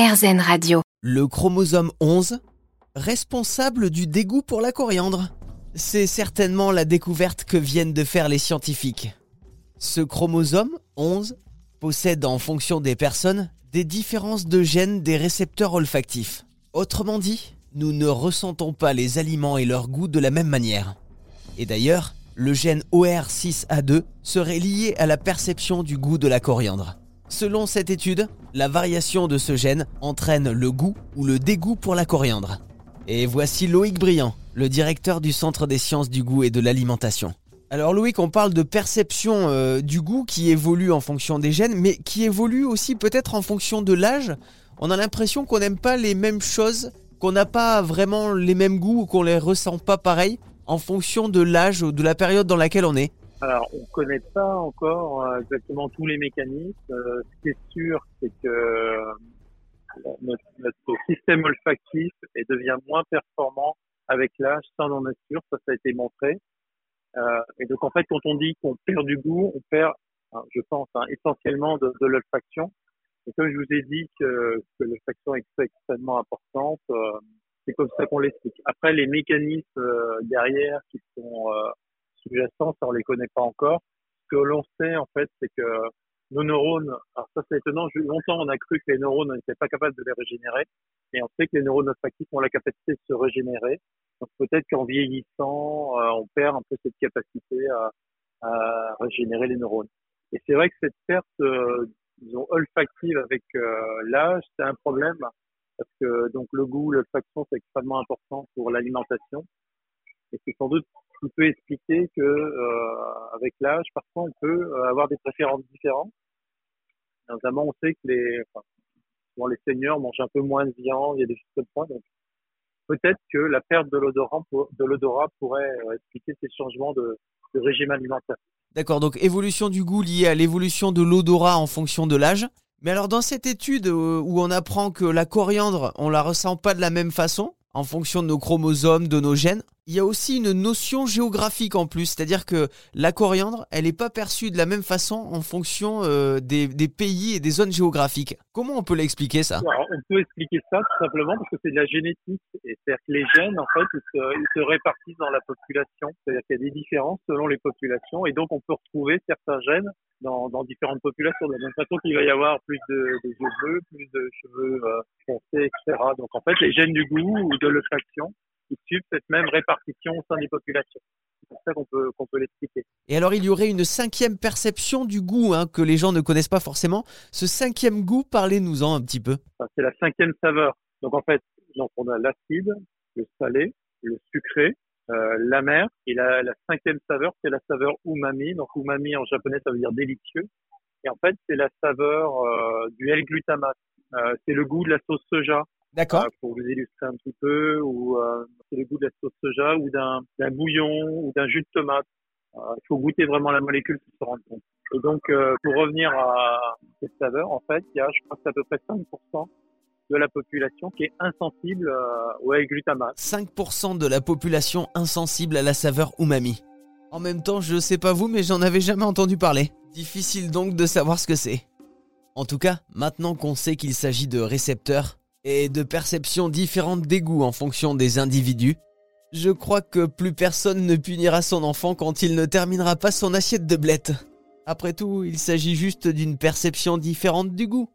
RZN Radio. Le chromosome 11, responsable du dégoût pour la coriandre. C'est certainement la découverte que viennent de faire les scientifiques. Ce chromosome 11 possède en fonction des personnes des différences de gènes des récepteurs olfactifs. Autrement dit, nous ne ressentons pas les aliments et leur goût de la même manière. Et d'ailleurs, le gène OR6A2 serait lié à la perception du goût de la coriandre. Selon cette étude, la variation de ce gène entraîne le goût ou le dégoût pour la coriandre. Et voici Loïc Briand, le directeur du Centre des sciences du goût et de l'alimentation. Alors Loïc, on parle de perception euh, du goût qui évolue en fonction des gènes, mais qui évolue aussi peut-être en fonction de l'âge. On a l'impression qu'on n'aime pas les mêmes choses, qu'on n'a pas vraiment les mêmes goûts ou qu'on les ressent pas pareil en fonction de l'âge ou de la période dans laquelle on est. Alors, on ne connaît pas encore euh, exactement tous les mécanismes. Euh, ce qui est sûr, c'est que euh, notre, système olfactif devient moins performant avec l'âge, ça on en est sûr, ça ça a été montré. et donc en fait, quand on dit qu'on perd du goût, on perd, je pense, hein, essentiellement de, de l'olfaction. Et comme je vous ai dit que, que l'olfaction est extrêmement importante, c'est comme ça qu'on l'explique. Après, les mécanismes derrière qui sont sous-jacents, ça on les connaît pas encore. Ce que l'on sait en fait, c'est que nos neurones, alors ça c'est étonnant, longtemps on a cru que les neurones n'étaient pas capables de les régénérer, et on sait que les neurones olfactifs ont la capacité de se régénérer. Donc peut-être qu'en vieillissant, euh, on perd un peu cette capacité à, régénérer les neurones. Et c'est vrai que cette perte, euh, olfactive avec euh, l'âge, c'est un problème parce que donc le goût, l'olfaction, c'est extrêmement important pour l'alimentation. Et c'est sans doute qui peut expliquer que euh, avec l'âge, parfois on peut euh, avoir des préférences différentes. Notamment, on sait que les, enfin, les mangent un peu moins de viande, il y a des choses comme ça. Donc, peut-être que la perte de l'odorat, de l'odorat pourrait euh, expliquer ces changements de, de régime alimentaire. D'accord, donc évolution du goût liée à l'évolution de l'odorat en fonction de l'âge. Mais alors dans cette étude où on apprend que la coriandre, on la ressent pas de la même façon, en fonction de nos chromosomes, de nos gènes. Il y a aussi une notion géographique en plus, c'est-à-dire que la coriandre, elle n'est pas perçue de la même façon en fonction euh, des, pays et des zones géographiques. Comment on peut l'expliquer ça? On peut expliquer ça tout simplement parce que c'est de la génétique. C'est-à-dire que les gènes, en fait, ils se, répartissent dans la population. C'est-à-dire qu'il y a des différences selon les populations et donc on peut retrouver certains gènes dans, différentes populations. De la même façon qu'il va y avoir plus de, yeux bleus, plus de cheveux euh, foncés, etc. Donc en fait, les gènes du goût ou de l'olfaction, ils suivent cette même répartition au sein des populations. C'est pour ça qu'on peut, qu'on peut l'expliquer. Et alors, il y aurait une cinquième perception du goût hein, que les gens ne connaissent pas forcément. Ce cinquième goût, parlez-nous-en un petit peu. C'est la cinquième saveur. Donc en fait, donc, on a l'acide, le salé, le sucré, euh, l'amer et la, la, cinquième saveur, c'est la saveur umami. Donc umami en japonais, ça veut dire délicieux. Et en fait, c'est la saveur euh, du L-glutamate. Euh, c'est le goût de la sauce soja. D'accord. Euh, pour vous illustrer un petit peu, ou euh, c'est le goût de la sauce soja ou d'un bouillon ou d'un jus de tomate. Il faut goûter vraiment la molécule pour se rendre compte. Et donc, pour revenir à cette saveur, en fait, il y a, je crois que c'est à peu près 5% de la population qui est insensible euh, au L-glutamate. 5% de la population insensible à la saveur umami. En même temps, je sais pas vous, mais j'en avais jamais entendu parler. Difficile donc de savoir ce que c'est. En tout cas, maintenant qu'on sait qu'il s'agit de récepteurs et de perceptions différentes des goûts en fonction des individus, je crois que plus personne ne punira son enfant quand il ne terminera pas son assiette de blettes. Après tout, il s'agit juste d'une perception différente du goût.